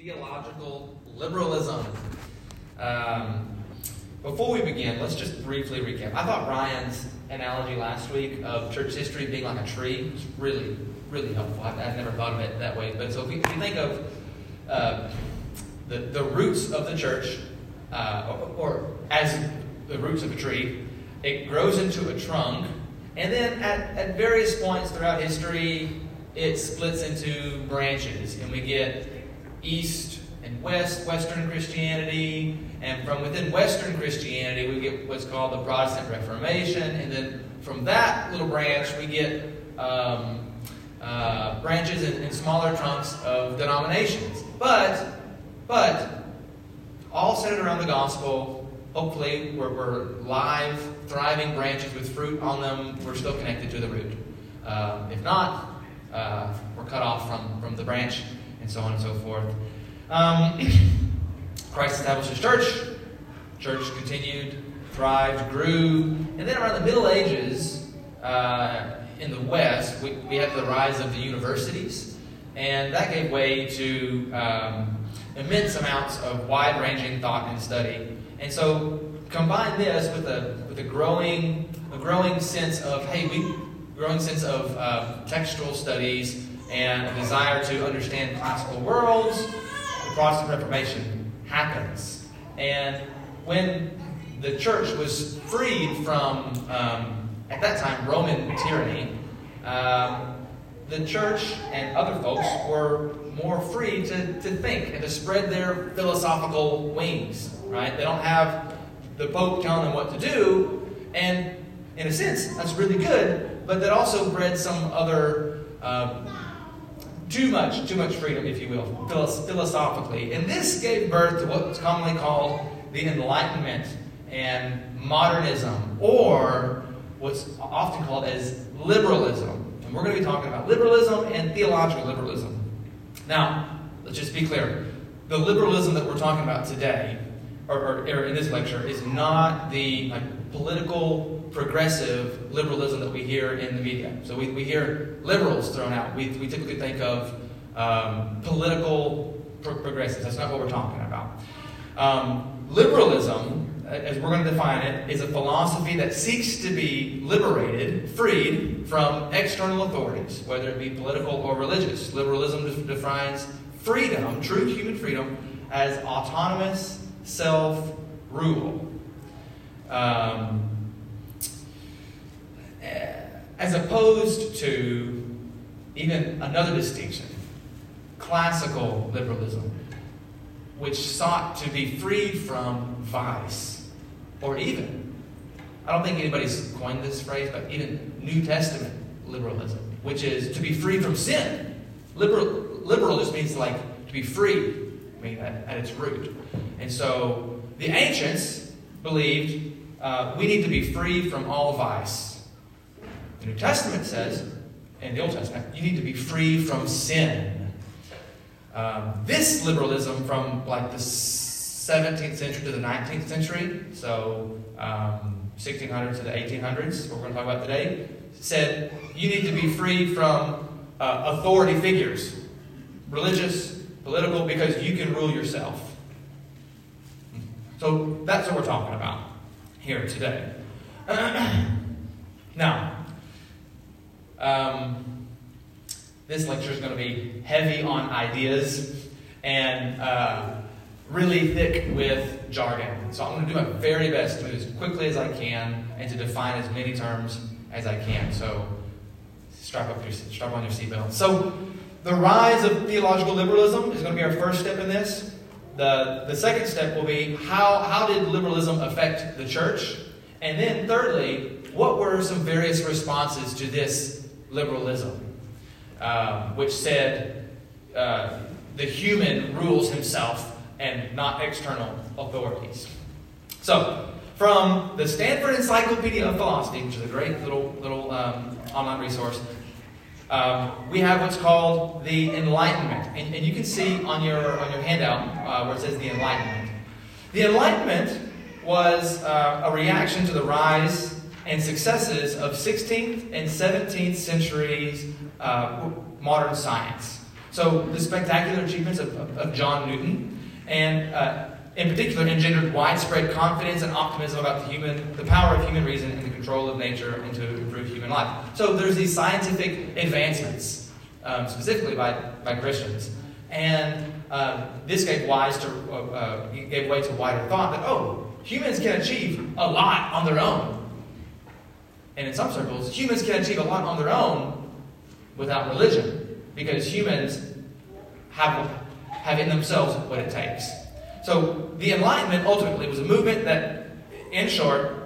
theological liberalism. Um, before we begin, let's just briefly recap. I thought Ryan's analogy last week of church history being like a tree was really, really helpful. I, would never thought of it that way. But so if you, if think of uh, the, the roots of the church, uh, or, or as the roots of a tree, it grows into a trunk, and then at, at various points throughout history, it splits into branches, and we get East and West, Western Christianity, and from within Western Christianity, we get what's called the Protestant Reformation, and then from that little branch, we get um, uh, branches and, and smaller trunks of denominations. But, but, all centered around the gospel. Hopefully, we're, we're live, thriving branches with fruit on them. We're still connected to the root. Uh, if not, uh, we're cut off from, from the branch and so on and so forth. Um, Christ established his church. Church continued, thrived, grew. And then around the Middle Ages, uh, in the West, we, we had the rise of the universities. And that gave way to um, immense amounts of wide ranging thought and study. And so combine this with a, with a growing, a growing sense of, hey, we, growing sense of uh, textual studies and a desire to understand classical worlds, the Protestant Reformation happens. And when the church was freed from, um, at that time, Roman tyranny, um, the church and other folks were more free to, to think and to spread their philosophical wings, right? They don't have the Pope telling them what to do, and in a sense, that's really good, but that also bred some other uh, too much, too much freedom, if you will, philosophically. And this gave birth to what's commonly called the Enlightenment and modernism, or what's often called as liberalism. And we're going to be talking about liberalism and theological liberalism. Now, let's just be clear. The liberalism that we're talking about today, or, or, or in this lecture, is not the like, political progressive liberalism that we hear in the media. So we, we hear liberals thrown out. We, we typically think of um, political pro- progressives. That's not what we're talking about. Um, liberalism, as we're going to define it, is a philosophy that seeks to be liberated, freed from external authorities, whether it be political or religious. Liberalism defines freedom, true human freedom, as autonomous self rule. Um, as opposed to even another distinction classical liberalism, which sought to be freed from vice, or even, I don't think anybody's coined this phrase, but even New Testament liberalism, which is to be free from sin. Liberal, liberal just means like to be free, I mean, at, at its root. And so the ancients believed uh, we need to be free from all vice. The New Testament says, in the Old Testament, you need to be free from sin. Um, this liberalism from like the 17th century to the 19th century, so um, 1600s to the 1800s, what we're going to talk about today, said you need to be free from uh, authority figures, religious, political, because you can rule yourself. So that's what we're talking about here today. now, um, this lecture is going to be heavy on ideas and uh, really thick with jargon. So I'm going to do my very best to move as quickly as I can and to define as many terms as I can. So strap up your strap on your seatbelt. So the rise of theological liberalism is going to be our first step in this. The, the second step will be how, how did liberalism affect the church? And then thirdly, what were some various responses to this liberalism, um, which said uh, the human rules himself and not external authorities. So, from the Stanford Encyclopedia of Philosophy, which is a great little little um, online resource, um, we have what's called the Enlightenment, and, and, you can see on your on your handout uh, where it says the Enlightenment. The Enlightenment was uh, a reaction to the rise and successes of 16th and 17th centuries uh, modern science. So the spectacular achievements of, of, of John Newton, and uh, in particular, engendered widespread confidence and optimism about the human, the power of human reason and the control of nature and to improve human life. So there's these scientific advancements, um, specifically by, by Christians, and um, this gave wise to uh, uh, gave way to wider thought that oh, humans can achieve a lot on their own, and in some circles, humans can achieve a lot on their own without religion, because humans have have in themselves what it takes. So the Enlightenment ultimately was a movement that, in short,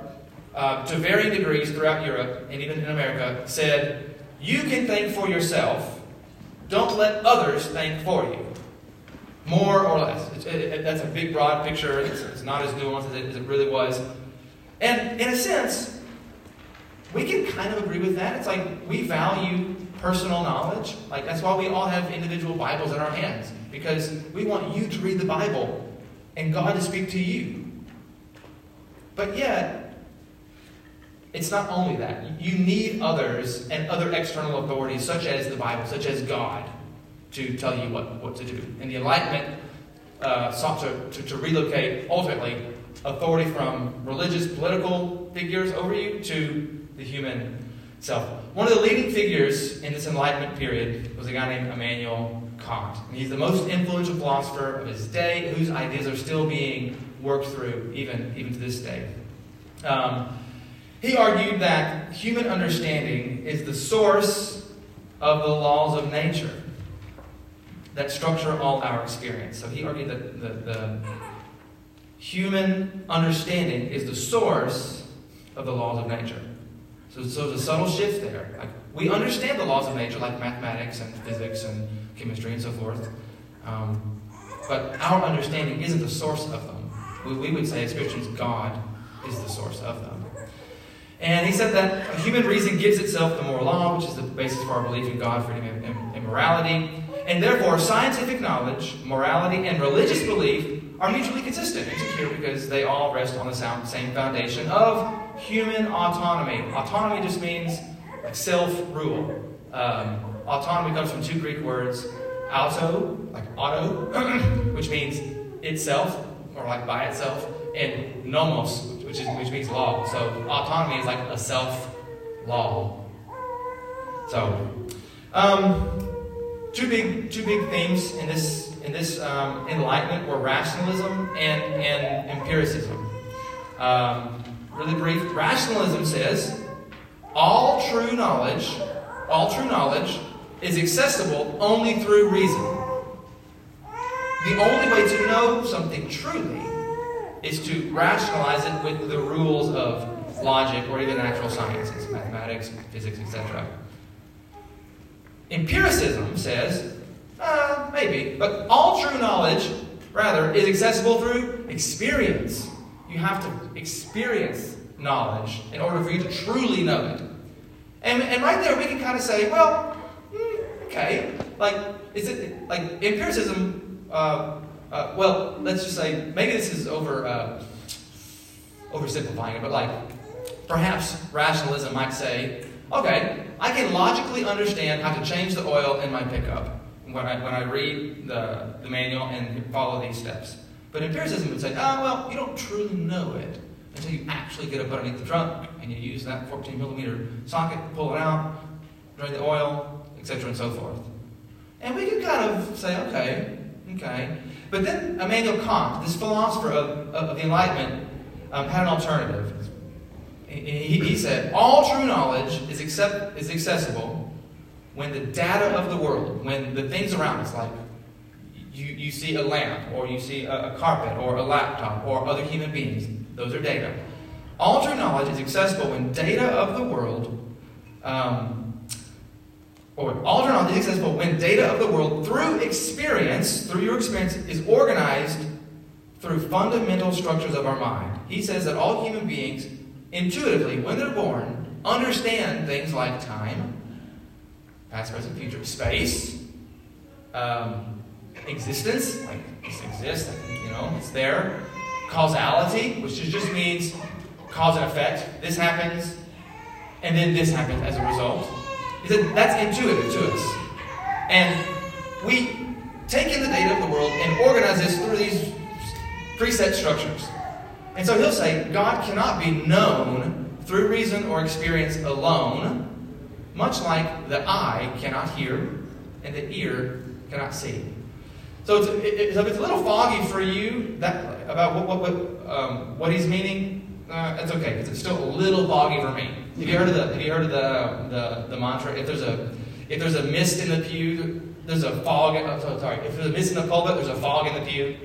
uh, to varying degrees throughout Europe and even in America, said, You can think for yourself, don't let others think for you. More or less. It, it, that's a big, broad picture. It's, it's not as nuanced as it, as it really was. And in a sense, we can kind of agree with that. It's like we value personal knowledge. Like that's why we all have individual Bibles in our hands because we want you to read the Bible and God to speak to you. But yet, it's not only that. You need others and other external authorities, such as the Bible, such as God, to tell you what, what to do. And the Enlightenment uh, sought to, to, to relocate, ultimately, authority from religious, political figures over you to the human self. One of the leading figures in this Enlightenment period was a guy named Immanuel Kant. And he's the most influential philosopher of his day, whose ideas are still being worked through even, even to this day. Um, he argued that human understanding is the source of the laws of nature that structure all our experience. So he argued that the, the human understanding is the source of the laws of nature. So, so there's a subtle shift there. Like we understand the laws of nature, like mathematics and physics and chemistry and so forth. Um, but our understanding isn't the source of them. We, we would say as Christians, God is the source of them. And he said that human reason gives itself the moral law, which is the basis for our belief in God, freedom, and, and, and morality. And therefore, scientific knowledge, morality, and religious belief are mutually consistent and secure because they all rest on the same foundation of human autonomy. Autonomy just means self rule. Um, autonomy comes from two Greek words auto, like auto, which means itself, or like by itself, and nomos, which, is, which means law. So autonomy is like a self law. So, um, two big two big themes in this in this um, enlightenment were rationalism and and empiricism. Um, really brief. Rationalism says all true knowledge, all true knowledge is accessible only through reason. The only way to know something truly is to rationalize it with the rules of logic or even natural sciences, mathematics, physics, etc. Empiricism says, uh, maybe, but all true knowledge, rather, is accessible through experience. You have to experience knowledge in order for you to truly know it. And, and right there, we can kind of say, well, okay, like, is it like empiricism? Uh, uh, well, let's just say maybe this is over uh, oversimplifying it, but like perhaps rationalism might say, okay, I can logically understand how to change the oil in my pickup when I, when I read the, the manual and follow these steps. But empiricism would say, oh, well, you don't truly know it until you actually get up underneath the trunk and you use that 14 millimeter socket, pull it out, drain the oil, etc., and so forth. And we can kind of say, okay, okay. But then Immanuel Kant, this philosopher of, of the Enlightenment, um, had an alternative. He, he, said, all true knowledge is, accept, is accessible when the data of the world, when the things around us, like you, you see a lamp, or you see a, a carpet, or a laptop, or other human beings, those are data. All true knowledge is accessible when data of the world um, or alternate is accessible when data of the world through experience, through your experience, is organized through fundamental structures of our mind. He says that all human beings, intuitively, when they're born, understand things like time, past, present, future, space, um, existence, like this exists, you know, it's there. Causality, which just means cause and effect. This happens, and then this happens as a result. He said that's intuitive to us. And we take in the data of the world and organize this through these preset structures. And so he'll say, God cannot be known through reason or experience alone, much like the eye cannot hear and the ear cannot see. So it's, it, so it's a little foggy for you that, about what, what, what, um, what he's meaning. Uh, it's okay because it's still a little foggy for me. Have you heard of the Have you heard of the, the, the mantra? If there's a if there's a mist in the pew, there's a fog. Oh, sorry, if there's a mist in the pulpit, there's a fog in the pew.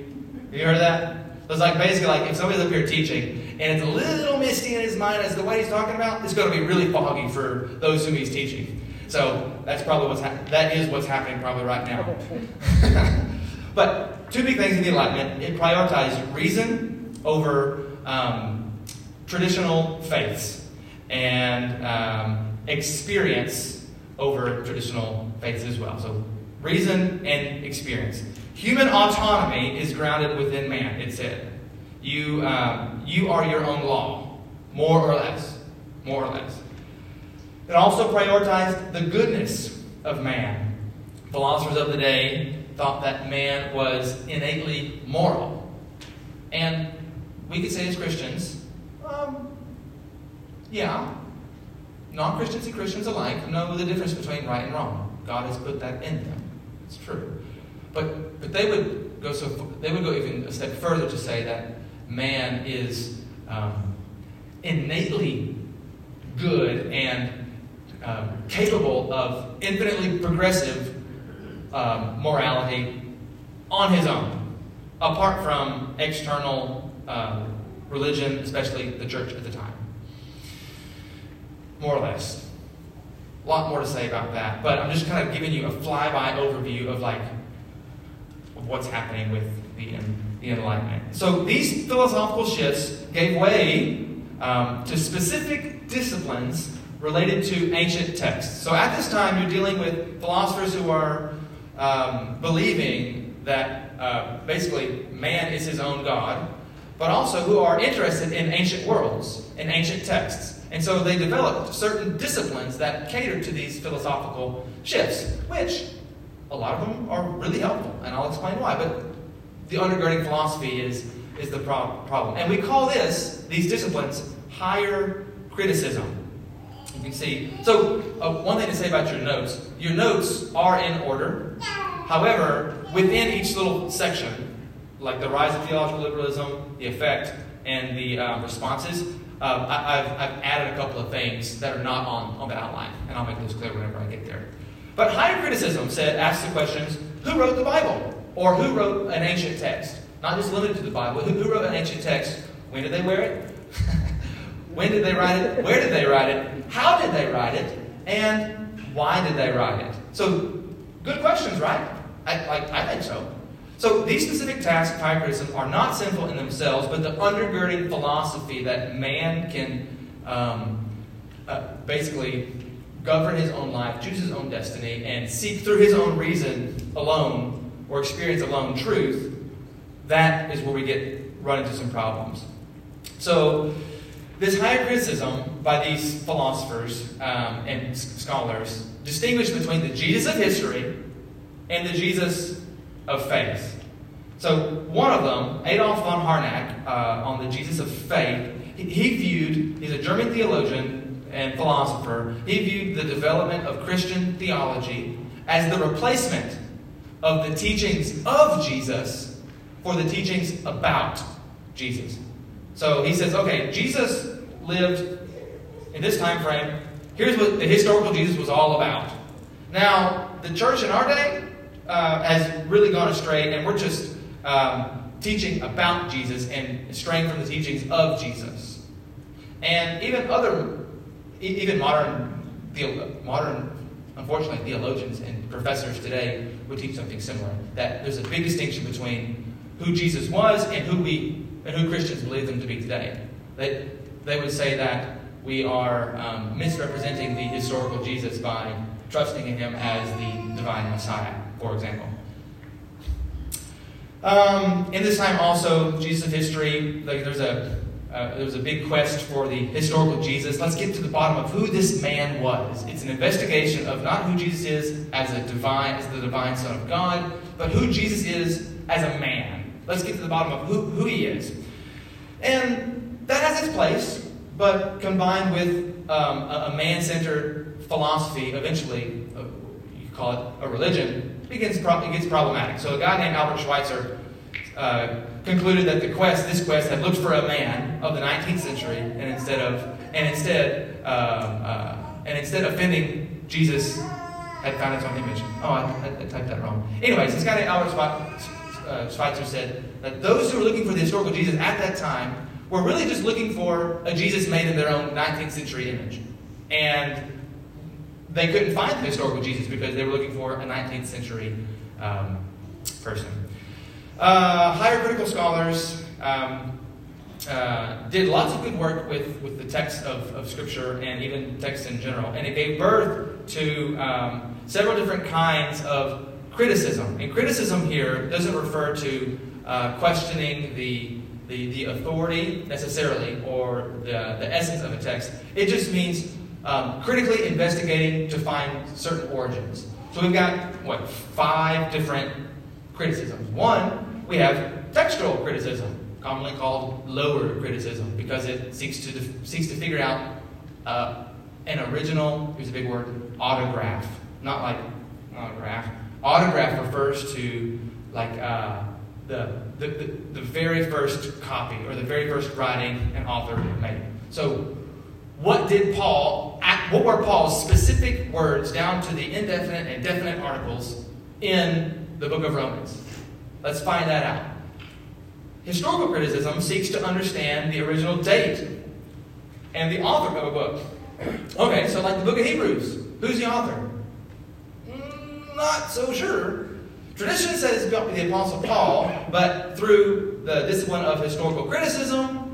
Have you heard of that? It's like basically like if somebody's up here teaching and it's a little misty in his mind as to what he's talking about, it's going to be really foggy for those whom he's teaching. So that's probably what's ha- that is what's happening probably right now. but two big things in the Enlightenment: it prioritized reason over um, traditional faiths, and um, experience over traditional faiths as well. So reason and experience. Human autonomy is grounded within man, it said. You, um, you are your own law, more or less. More or less. It also prioritized the goodness of man. Philosophers of the day thought that man was innately moral. And we could say as Christians, um, yeah, non Christians and Christians alike know the difference between right and wrong. God has put that in them. It's true. But, but they would go so they would go even a step further to say that man is um, innately good and um, capable of infinitely progressive um, morality on his own, apart from external um, religion, especially the church at the time. More or less. A lot more to say about that, but I'm just kind of giving you a flyby overview of like of what's happening with the, the Enlightenment. So these philosophical shifts gave way um, to specific disciplines related to ancient texts. So at this time, you're dealing with philosophers who are um, believing that uh, basically man is his own God, but also who are interested in ancient worlds, and ancient texts. And so they developed certain disciplines that cater to these philosophical shifts, which a lot of them are really helpful, and I'll explain why. But the undergirding philosophy is, is the pro- problem. And we call this, these disciplines, higher criticism. You can see. So, uh, one thing to say about your notes your notes are in order. However, within each little section, like the rise of theological liberalism, the effect, and the uh, responses, uh, I, have I've added a couple of things that are not on, on the outline, and I'll make those clear whenever I get there. But higher criticism said, asks the questions who wrote the Bible? Or who wrote an ancient text? Not just limited to the Bible. Who, who wrote an ancient text? When did they wear it? when did they write it? Where did they write it? How did they write it? And why did they write it? So, good questions, right? I, like, I think so. So, these specific tasks of higher criticism are not sinful in themselves, but the undergirding philosophy that man can um, uh, basically govern his own life, choose his own destiny, and seek through his own reason alone or experience alone truth, that is where we get run into some problems. So, this higher criticism by these philosophers um, and scholars distinguish between the Jesus of history and the Jesus of faith. So, one of them, Adolf von Harnack, uh, on the Jesus of faith, he viewed, he's a German theologian, and philosopher, he viewed the development of Christian theology as the replacement of the teachings of Jesus for the teachings about Jesus. So he says, okay, Jesus lived in this time frame. Here's what the historical Jesus was all about. Now, the church in our day uh, has really gone astray, and we're just um, teaching about Jesus and straying from the teachings of Jesus. And even other even modern, modern, unfortunately, theologians and professors today would teach something similar. That there's a big distinction between who Jesus was and who we and who Christians believe him to be today. They, they would say that we are um, misrepresenting the historical Jesus by trusting in him as the divine Messiah, for example. Um, in this time, also, Jesus of history, like there's a uh, there was a big quest for the historical Jesus. Let's get to the bottom of who this man was. It's an investigation of not who Jesus is as a divine, as the divine Son of God, but who Jesus is as a man. Let's get to the bottom of who, who he is. And that has its place, but combined with um, a, a man-centered philosophy, eventually, uh, you call it a religion, it gets, it gets problematic. So a guy named Albert Schweitzer uh, concluded that the quest, this quest, had looked for a man of the 19th century, and instead of, and instead, uh, uh, and instead offending Jesus, had found its own image. Oh, I, I, I typed that wrong. Anyways, this guy named Albert uh, Schweitzer said that those who were looking for the historical Jesus at that time were really just looking for a Jesus made in their own 19th century image, and they couldn't find the historical Jesus because they were looking for a 19th century um, person. Uh, higher critical scholars um, uh, did lots of good work with, with the text of, of Scripture and even texts in general, and it gave birth to um, several different kinds of criticism. And criticism here doesn't refer to uh, questioning the, the, the, authority necessarily or the, the essence of a text. It just means um, critically investigating to find certain origins. So we've got, what, five different criticisms. One we have textual criticism, commonly called lower criticism, because it seeks to, seeks to figure out uh, an original, here's a big word, autograph. Not like autograph. Autograph refers to like uh, the, the, the, the very first copy or the very first writing an author made. So, what did Paul, what were Paul's specific words down to the indefinite and definite articles in the book of Romans? Let's find that out. Historical criticism seeks to understand the original date and the author of a book. Okay, so like the book of Hebrews, who's the author? Mm, not so sure. Tradition says it's the Apostle Paul, but through the discipline of historical criticism,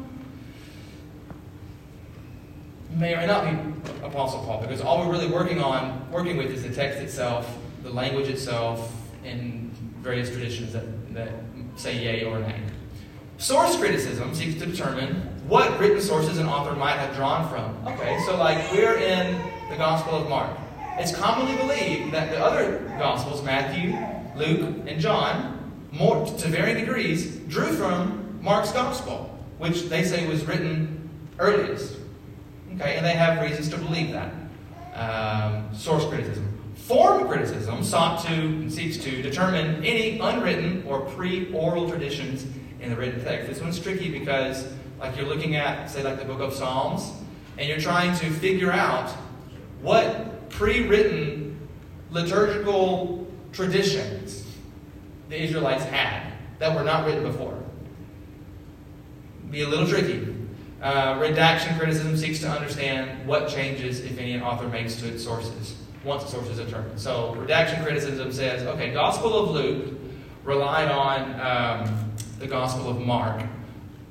may or may not be Apostle Paul, because all we're really working on, working with is the text itself, the language itself, and various traditions that, that say yay or nay. Source criticism seeks to determine what written sources an author might have drawn from. Okay, so like we're in the Gospel of Mark. It's commonly believed that the other Gospels, Matthew, Luke, and John, more to varying degrees, drew from Mark's Gospel, which they say was written earliest. Okay, and they have reasons to believe that. Um, source criticism. Form criticism sought to and seeks to determine any unwritten or pre-oral traditions in the written text. This one's tricky because, like, you're looking at, say, like the book of Psalms, and you're trying to figure out what pre-written liturgical traditions the Israelites had that were not written before. Be a little tricky. Uh, redaction criticism seeks to understand what changes, if any, an author makes to its sources once the source is determined. So redaction criticism says, okay, Gospel of Luke relied on um, the Gospel of Mark.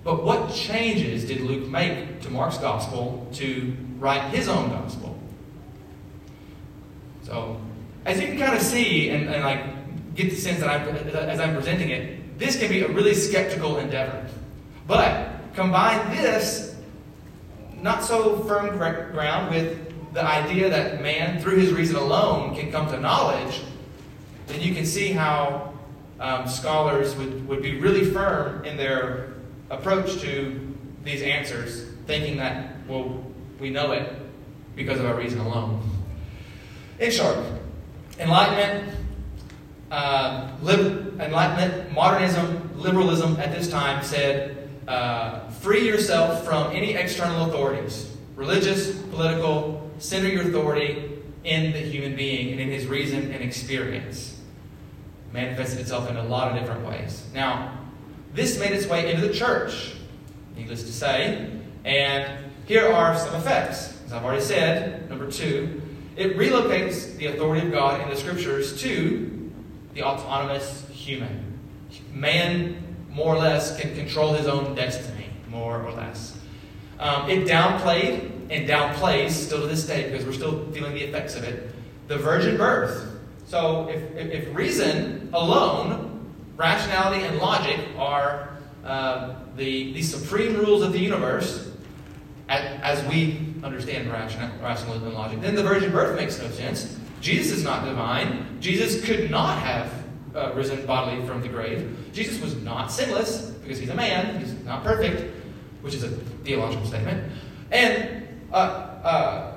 But what changes did Luke make to Mark's Gospel to write his own Gospel? So, as you can kind of see and, and like get the sense that I'm, as I'm presenting it, this can be a really skeptical endeavor. But combine this not so firm ground with the idea that man, through his reason alone, can come to knowledge, then you can see how um, scholars would, would be really firm in their approach to these answers, thinking that, well, we know it because of our reason alone. In short, Enlightenment, uh, lib- Enlightenment, modernism, liberalism at this time said, uh, free yourself from any external authorities, religious, political, center your authority in the human being and in his reason and experience. Manifested itself in a lot of different ways. Now, this made its way into the church, needless to say, and here are some effects. As I've already said, number two, it relocates the authority of God in the scriptures to the autonomous human. Man, more or less, can control his own destiny, more or less. Um, it downplayed and downplays, still to this day, because we're still feeling the effects of it, the virgin birth. So if, if, if reason alone, rationality and logic are uh, the, the supreme rules of the universe as, as we understand rationalism and logic, then the virgin birth makes no sense. Jesus is not divine. Jesus could not have uh, risen bodily from the grave. Jesus was not sinless because he's a man, he's not perfect, which is a theological statement. And uh, uh,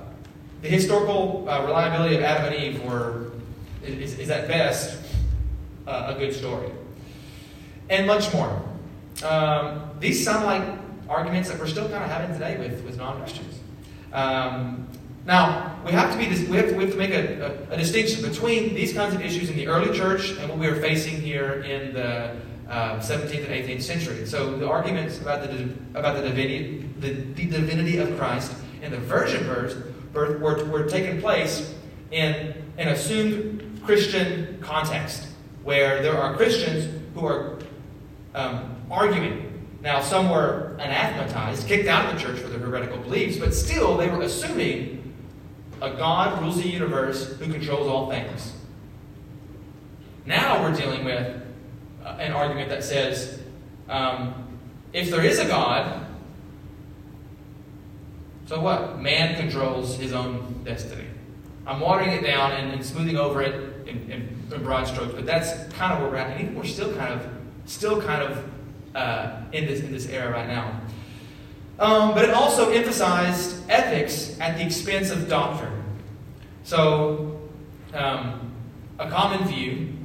the historical uh, reliability of Adam and Eve were, is, is at best uh, a good story. And much more. Um, these sound like arguments that we're still kind of having today with, with non Christians. Um, now, we have to, be, we have to, we have to make a, a, a, distinction between these kinds of issues in the early church and what we are facing here in the uh, 17th and 18th century. So, the arguments about the, about the divinity, the, the divinity of Christ and the virgin birth, birth were, were taking place in an assumed Christian context where there are Christians who are um, arguing now, some were anathematized, kicked out of the church for their heretical beliefs, but still they were assuming a God rules the universe who controls all things. Now we're dealing with uh, an argument that says um, if there is a God, so what? Man controls his own destiny. I'm watering it down and, and smoothing over it in, in, in, broad strokes, but that's kind of where we're at. And we're still kind of, still kind of uh, in this in this era right now. Um, but it also emphasized ethics at the expense of doctrine. So, um, a common view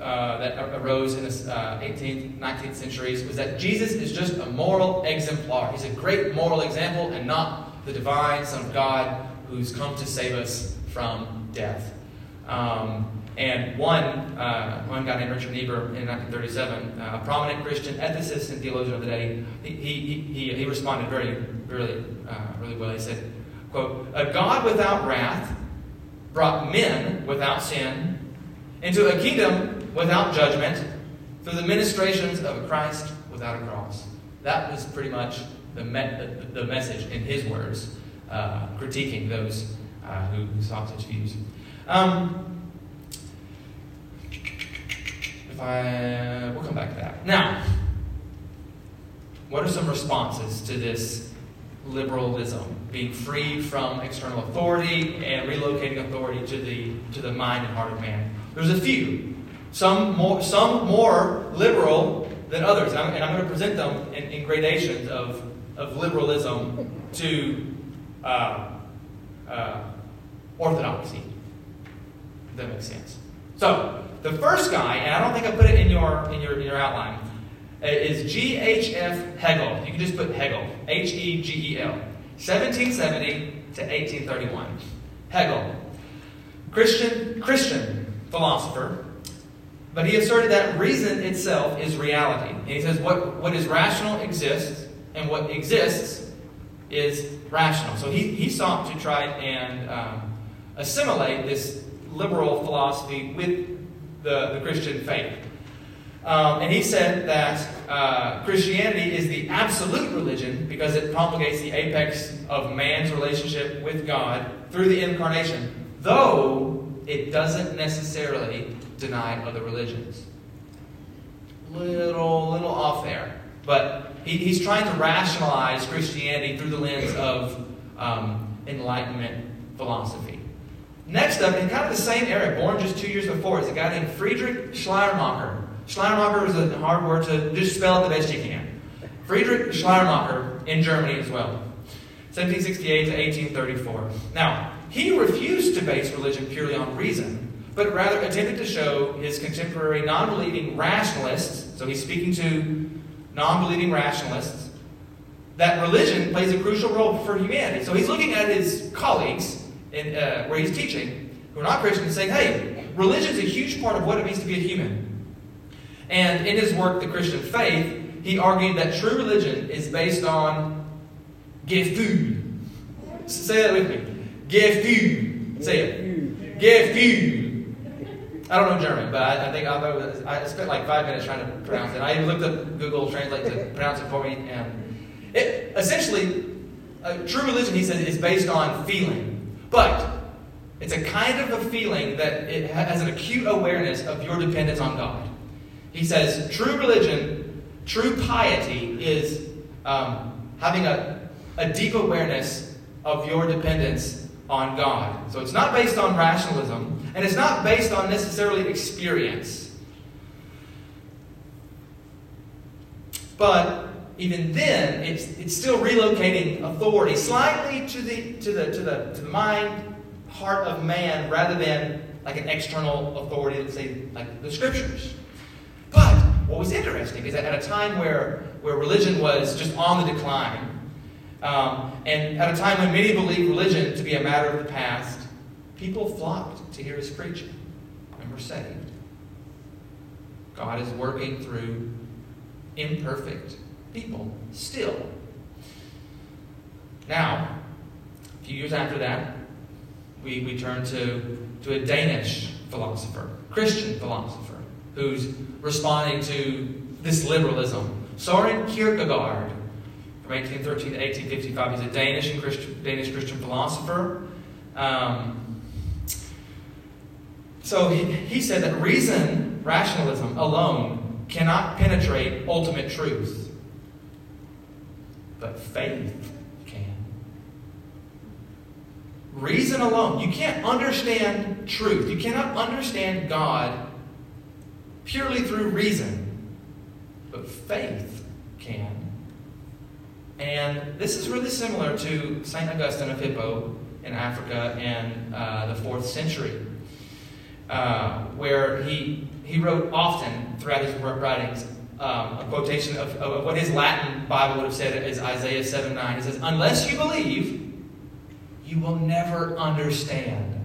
uh, that arose in the uh, 18th, 19th centuries was that Jesus is just a moral exemplar. He's a great moral example and not the divine Son of God who's come to save us from death. Um, and one, uh, one guy named Richard Niebuhr in 1937, uh, a prominent Christian ethicist and theologian of the day, he, he, he, he responded very, really, uh, really well. He said, quote, A God without wrath brought men without sin into a kingdom without judgment through the ministrations of Christ without a cross. That was pretty much the, me- the, message in his words, uh, critiquing those uh, who, sought such views. Um, I, we'll come back to that. Now, what are some responses to this liberalism, being freed from external authority and relocating authority to the to the mind and heart of man? There's a few, some more some more liberal than others, and I'm, and I'm going to present them in, in, gradations of of liberalism to uh, uh, orthodoxy. If that makes sense. So, the first guy, and I don't think I put it in your in your, in your outline, uh, is G.H.F. Hegel. You can just put Hegel, H E G E L, 1770 to 1831. Hegel, Christian Christian philosopher, but he asserted that reason itself is reality. And he says what, what is rational exists, and what exists is rational. So he, he sought to try and um, assimilate this liberal philosophy with the, the Christian faith. Um, and he said that uh, Christianity is the absolute religion because it promulgates the apex of man's relationship with God through the incarnation, though it doesn't necessarily deny other religions. Little, little off there. But he, he's trying to rationalize Christianity through the lens of um, Enlightenment philosophy. Next up, in kind of the same era, born just two years before, is a guy named Friedrich Schleiermacher. Schleiermacher is a hard word to just spell it the best you can. Friedrich Schleiermacher in Germany as well. 1768 to 1834. Now, he refused to base religion purely on reason, but rather attempted to show his contemporary non believing rationalists, so he's speaking to non believing rationalists, that religion plays a crucial role for humanity. So he's looking at his colleagues in, uh, where he's teaching, who are not Christians, saying, hey, religion is a huge part of what it means to be a human. And in his work, The Christian Faith, he argued that true religion is based on Gefühl. Say that with me. Gefühl. Say it. Gefühl. I don't know German, but I, I think I, I spent like five minutes trying to pronounce it. I looked up Google Translate to pronounce it for me, and it essentially, true religion, he says, is based on feeling. But it's a kind of a feeling that it has an acute awareness of your dependence on God. He says, true religion, true piety is um, having a, a deep awareness of your dependence on God. So it's not based on rationalism, and it's not based on necessarily experience. But even then, it's, it's still relocating authority slightly to the, to, the, to, the, to the mind, heart of man, rather than like an external authority, let's say like the scriptures. But what was interesting is that at a time where, where religion was just on the decline, um, and at a time when many believed religion to be a matter of the past, people flocked to hear his preaching and were saved. God is working through imperfect people still. Now, a few years after that, we, we turn to, to a Danish philosopher, Christian philosopher, who's responding to this liberalism. Soren Kierkegaard, from 1813 to 1855, he's a Danish and Christian, Danish Christian philosopher. Um, so he, said that reason, rationalism alone, cannot penetrate ultimate truth but faith can. Reason alone. You can't understand truth. You cannot understand God purely through reason, but faith can. And this is really similar to St. Augustine of Hippo in Africa in uh, the fourth century, uh, where he, he wrote often throughout his writings um, a quotation of, of, what his Latin Bible would have said is Isaiah 7 9. It says, Unless you believe, you will never understand.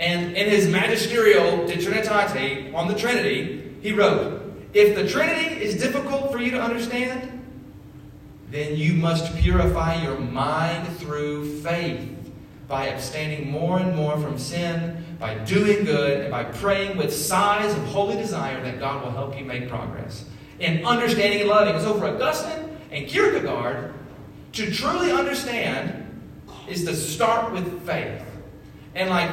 And in his magisterial De Trinitate on the Trinity, he wrote, If the Trinity is difficult for you to understand, then you must purify your mind through faith by abstaining more and more from sin, by doing good, and by praying with sighs of holy desire that God will help you make progress in understanding and loving. So for Augustine and Kierkegaard, to truly understand is to start with faith. And like,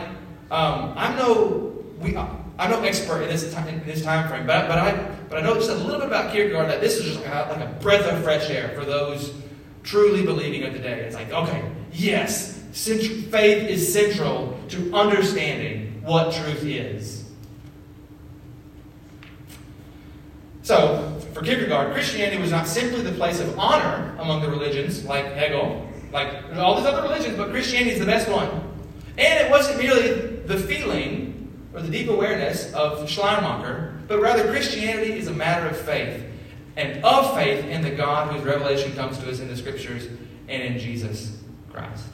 um, I'm no we I'm no expert in this time in this time frame, but but I but I know just a little bit about Kierkegaard that this is just like a, like a breath of fresh air for those truly believing of the day. It's like, okay, yes, faith is central to understanding what truth is. So, for Kierkegaard, Christianity was not simply the place of honor among the religions, like Hegel, like all these other religions, but Christianity is the best one. And it wasn't merely the feeling or the deep awareness of Schleiermacher, but rather Christianity is a matter of faith, and of faith in the God whose revelation comes to us in the Scriptures and in Jesus Christ.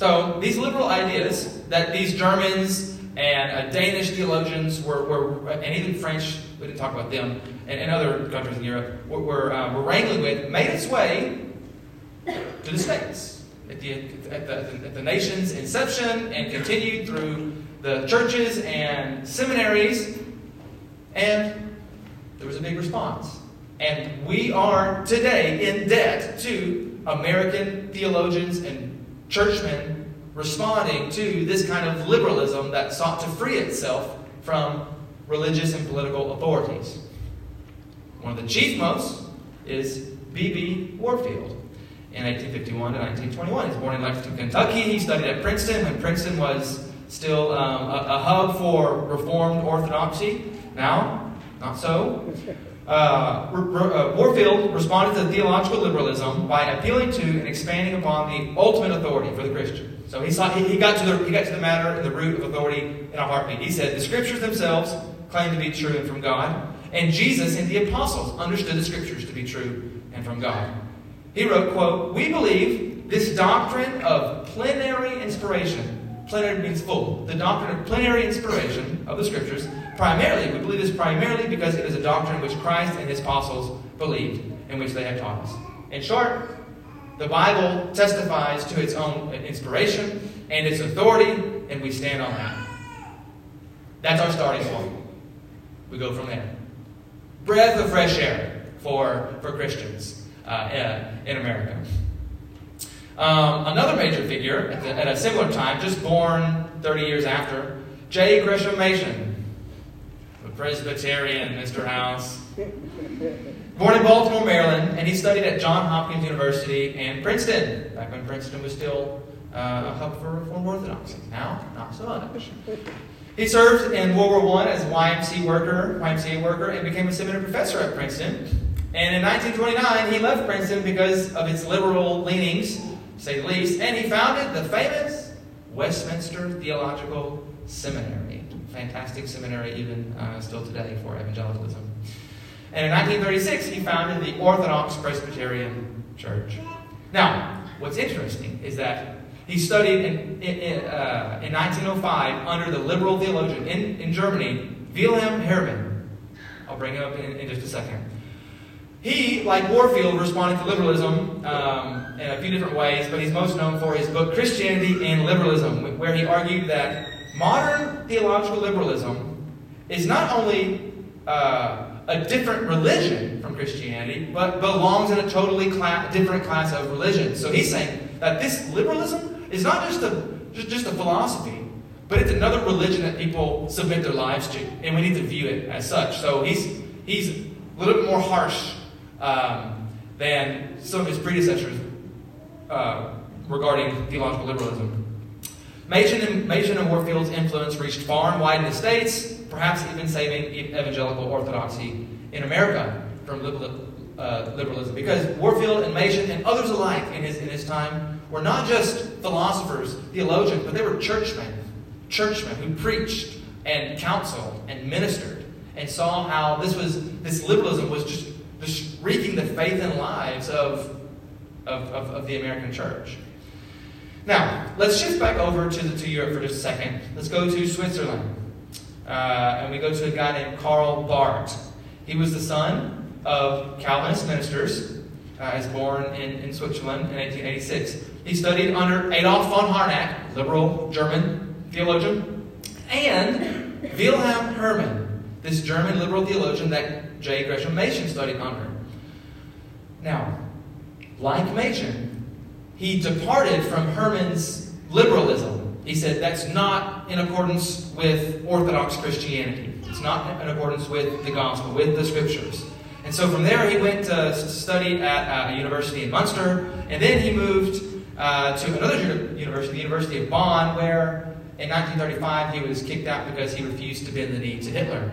So these liberal ideas that these Germans and uh, Danish theologians were, were, and even French, we didn't talk about them, and, and other countries in Europe, were, were, uh, were wrangling with, made its way to the States at the, at the, at the nation's inception and continued through the churches and seminaries, and there was a big response. And we are today in debt to American theologians and churchmen responding to this kind of liberalism that sought to free itself from religious and political authorities. One of the chief most is B.B. Warfield. In 1851 to 1921, he's born in Lexington, Kentucky. He studied at Princeton when Princeton was still um, a, a hub for Reformed orthodoxy. Now, not so. Uh, uh, Warfield responded to theological liberalism by appealing to and expanding upon the ultimate authority for the Christian. So he, saw, he, he, got to the, he got to the matter and the root of authority in a heartbeat. He said, The scriptures themselves claim to be true and from God, and Jesus and the apostles understood the scriptures to be true and from God. He wrote, quote, We believe this doctrine of plenary inspiration. Plenary means full. The doctrine of plenary inspiration of the scriptures Primarily, we believe this primarily because it is a doctrine which Christ and his apostles believed and which they have taught us. In short, the Bible testifies to its own inspiration and its authority, and we stand on that. That's our starting point. We go from there. Breath of fresh air for, for Christians uh, in America. Um, another major figure at, the, at a similar time, just born 30 years after, J. Gresham Machen Presbyterian, Mr. House. Born in Baltimore, Maryland, and he studied at Johns Hopkins University and Princeton, back when Princeton was still uh, a hub for Reformed Orthodoxy. Now, not so much. He served in World War I as a YMCA worker, YMCA worker and became a seminary professor at Princeton. And in 1929, he left Princeton because of its liberal leanings, say the least, and he founded the famous Westminster Theological Seminary. Fantastic seminary, even uh, still today, for evangelicalism. And in 1936, he founded the Orthodox Presbyterian Church. Now, what's interesting is that he studied in, in, uh, in 1905 under the liberal theologian in, in Germany, Wilhelm Herrmann. I'll bring him up in, in just a second. He, like Warfield, responded to liberalism um, in a few different ways, but he's most known for his book Christianity and Liberalism, where he argued that modern theological liberalism is not only uh, a different religion from Christianity, but belongs in a totally different class of religion. So he's saying that this liberalism is not just a, just, just a philosophy, but it's another religion that people submit their lives to, and we need to view it as such. So he's, he's a little bit more harsh um, than some of his predecessors uh, regarding theological liberalism. Machen and, Machen and Warfield's influence reached far and wide in the States, perhaps even saving evangelical orthodoxy in America from uh, liberalism. Because Warfield and Machen and others alike in his, in his time were not just philosophers, theologians, but they were churchmen, churchmen who preached and counseled and ministered and saw how this was this liberalism was just, just wreaking the faith and lives of, of, of, of the American church. Now, let's shift back over to, the, to Europe for just a second. Let's go to Switzerland. Uh, and we go to a guy named Karl Barth. He was the son of Calvinist ministers. Uh, he was born in, in Switzerland in 1886. He studied under Adolf von Harnack, liberal German theologian, and Wilhelm Herrmann, this German liberal theologian that J. Gresham Machen studied under. Now, like Machen, he departed from Herrmann's liberalism. He said that's not in accordance with Orthodox Christianity. It's not in accordance with the gospel, with the scriptures. And so from there, he went to study at a university in Munster, and then he moved uh, to another university, the University of Bonn, where in 1935 he was kicked out because he refused to bend the knee to Hitler.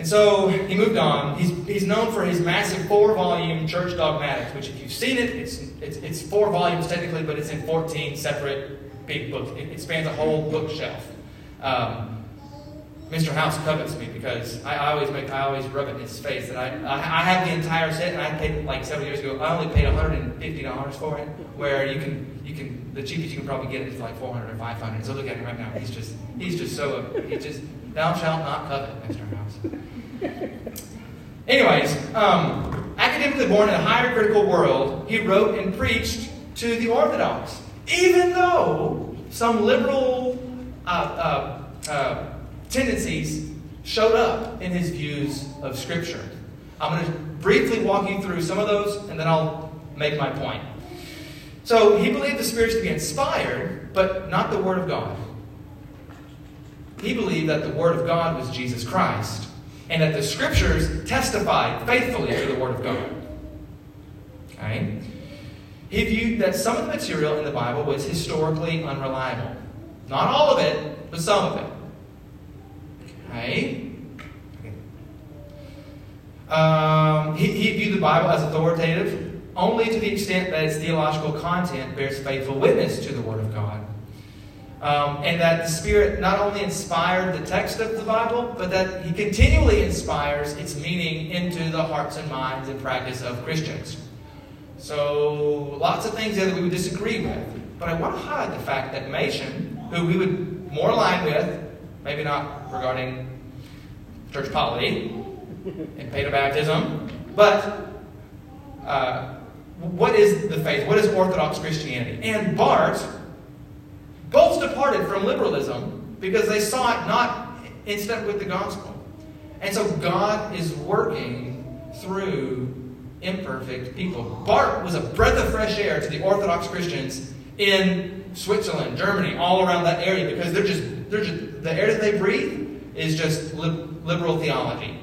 And so he moved on. He's, he's known for his massive four volume Church Dogmatics, which, if you've seen it, it's, it's, it's four volumes technically, but it's in 14 separate big books. It, it spans a whole bookshelf. Um, Mr. House covets me because I, I, always make I always rub it in his face that I, I, I have the entire set and I paid like several years ago I only paid $150 for it where you can you can the cheapest you can probably get it is like 400 or 500 so look at him right now he's just he's just so he's just thou shalt not covet Mr. House anyways um, academically born in a higher critical world he wrote and preached to the Orthodox even though some liberal uh, uh, uh, tendencies showed up in his views of Scripture. I'm going to briefly walk you through some of those, and then I'll make my point. So, he believed the Spirit to be inspired, but not the Word of God. He believed that the Word of God was Jesus Christ, and that the Scriptures testified faithfully to the Word of God. Okay? He viewed that some of the material in the Bible was historically unreliable. Not all of it, but some of it. Right? Um, he, he viewed the Bible as authoritative only to the extent that its theological content bears faithful witness to the Word of God. Um, and that the Spirit not only inspired the text of the Bible, but that He continually inspires its meaning into the hearts and minds and practice of Christians. So, lots of things there that we would disagree with. But I want to highlight the fact that Machen, who we would more align with, maybe not regarding church polity and baptism, but uh, what is the faith? What is Orthodox Christianity? And Barth from liberalism because they saw it not in step with the gospel. And so God is working through imperfect people. Barth was a breath of fresh air to the Orthodox Christians in Switzerland, Germany, all around that area because they're just, they're just the air that they breathe is just liberal theology.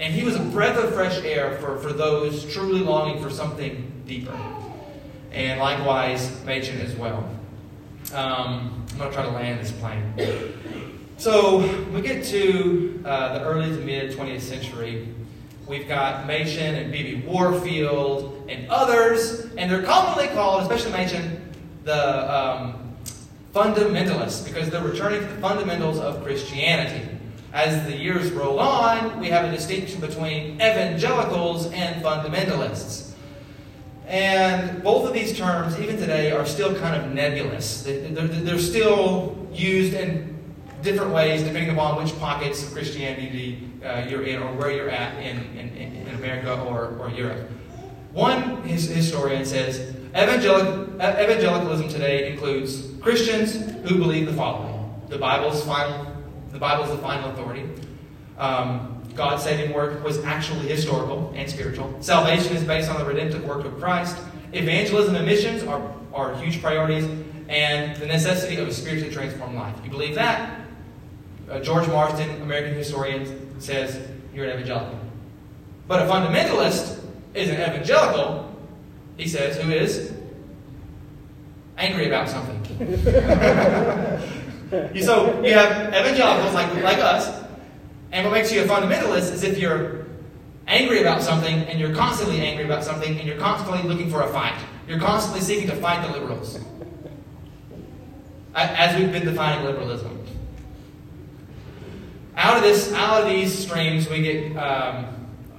And he was a breath of fresh air for, for those truly longing for something deeper. And likewise, Machen as well. Um, I'm going to try to land this plane. So we get to uh, the early to mid 20th century. We've got Machen and B.B. Warfield and others, and they're commonly called, especially Machen, the um, fundamentalists, because they're returning to the fundamentals of Christianity. As the years roll on, we have a distinction between evangelicals and fundamentalists. And both of these terms, even today, are still kind of nebulous. They're still used in different ways depending upon which pockets of Christianity uh, you're in or where you're at in, America or, Europe. One historian says evangelic, evangelicalism today includes Christians who believe the following the Bible's final the Bible is the final authority. Um, God's saving work was actually historical and spiritual. Salvation is based on the redemptive work of Christ. Evangelism and missions are, are huge priorities, and the necessity of a spiritually transformed life. You believe that? Uh, George Marsden, American historian, says you're an evangelical. But a fundamentalist is an evangelical, he says, who is angry about something. so you have evangelicals like, like us, and what makes you a fundamentalist is if you're angry about something and you're constantly angry about something and you're constantly looking for a fight. You're constantly seeking to fight the liberals. As we've been defining liberalism. Out of this, out of these streams, we get um,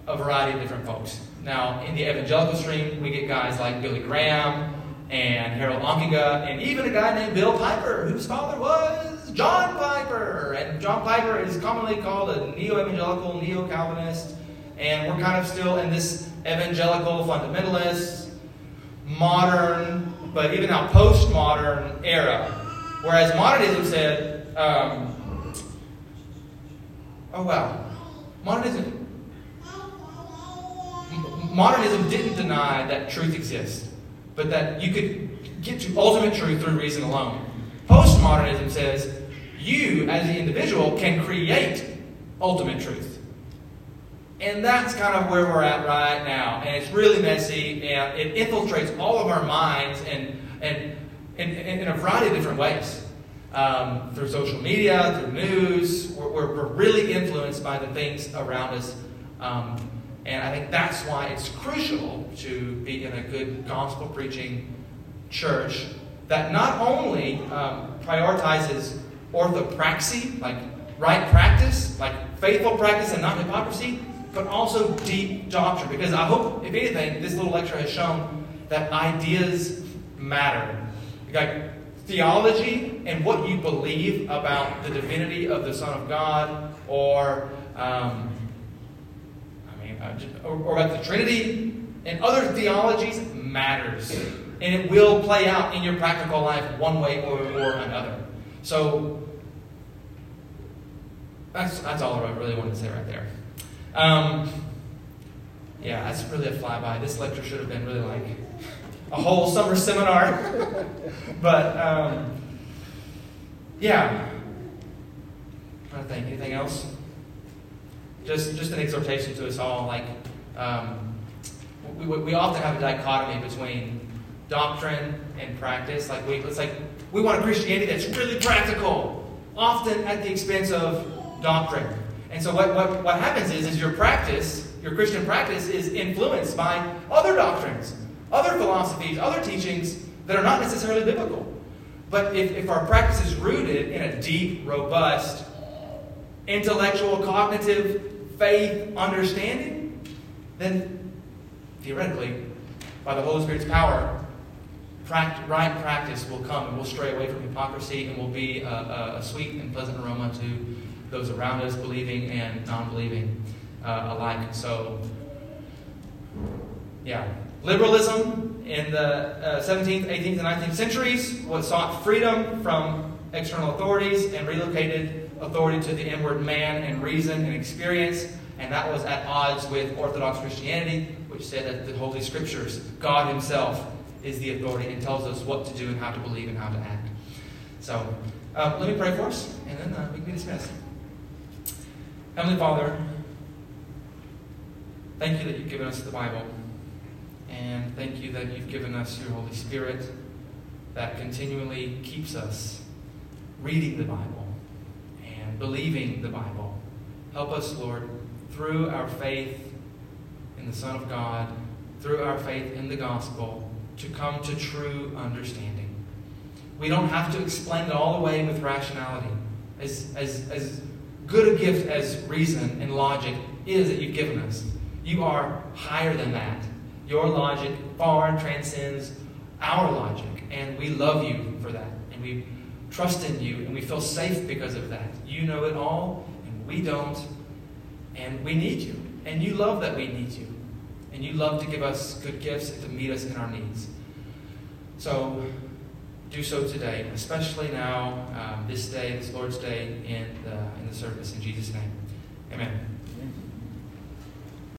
a variety of different folks. Now, in the evangelical stream, we get guys like Billy Graham, and Harold Ockenga, and even a guy named Bill Piper, whose father was John Piper. And John Piper is commonly called a neo evangelical, neo Calvinist, and we're kind of still in this evangelical fundamentalist, modern, but even now postmodern era. Whereas modernism said, um, oh wow, modernism. Modernism didn't deny that truth exists but that you could get to ultimate truth through reason alone. Postmodernism says you, as the individual, can create ultimate truth. And that's kind of where we're at right now. And it's really messy, and it infiltrates all of our minds and, and, and, and in a variety of different ways. Um, through social media, through news, we're, we're, really influenced by the things around us. Um, and I think that's why it's crucial to be in a good gospel preaching church that not only um, prioritizes orthopraxy, like right practice, like faithful practice and not hypocrisy, but also deep doctrine. Because I hope, if anything, this little lecture has shown that ideas matter. Like theology and what you believe about the divinity of the Son of God or um, uh, or, or about the Trinity and other theologies matters. And it will play out in your practical life one way or, or another. So that's, that's all I really wanted to say right there. Um, yeah, that's really a flyby. This lecture should have been really like a whole summer seminar. but um, yeah. Trying to think. Anything else? just, just an exhortation to us all. Like, um, we, we often have a dichotomy between doctrine and practice. Like, we, it's like we want a Christianity that's really practical, often at the expense of doctrine. And so, what, what, what happens is, is your practice, your Christian practice, is influenced by other doctrines, other philosophies, other teachings that are not necessarily biblical. But if, if our practice is rooted in a deep, robust, intellectual, cognitive faith, understanding, then theoretically, by the Holy Spirit's power, right practice will come and we'll stray away from hypocrisy and will be a, a sweet and pleasant aroma to those around us, believing and non believing uh, alike. So, yeah. Liberalism in the uh, 17th, 18th, and 19th centuries was sought freedom from external authorities and relocated authority to the inward man and reason and experience, and that was at odds with Orthodox Christianity, which said that the Holy Scriptures, God Himself, is the authority and tells us what to do and how to believe and how to act. So, uh, let me pray for us, and then uh, we can be dismissed. Heavenly Father, thank you that you've given us the Bible. And thank you that you've given us your Holy Spirit that continually keeps us reading the Bible and believing the Bible. Help us, Lord, through our faith in the Son of God, through our faith in the gospel, to come to true understanding. We don't have to explain it all away with rationality. As, as, as good a gift as reason and logic is that you've given us, you are higher than that. Your logic far transcends our logic, and we love you for that. And we trust in you, and we feel safe because of that. You know it all, and we don't, and we need you. And you love that we need you. And you love to give us good gifts and to meet us in our needs. So do so today, especially now, um, this day, this Lord's Day, in the, in service. In Jesus' name. Amen.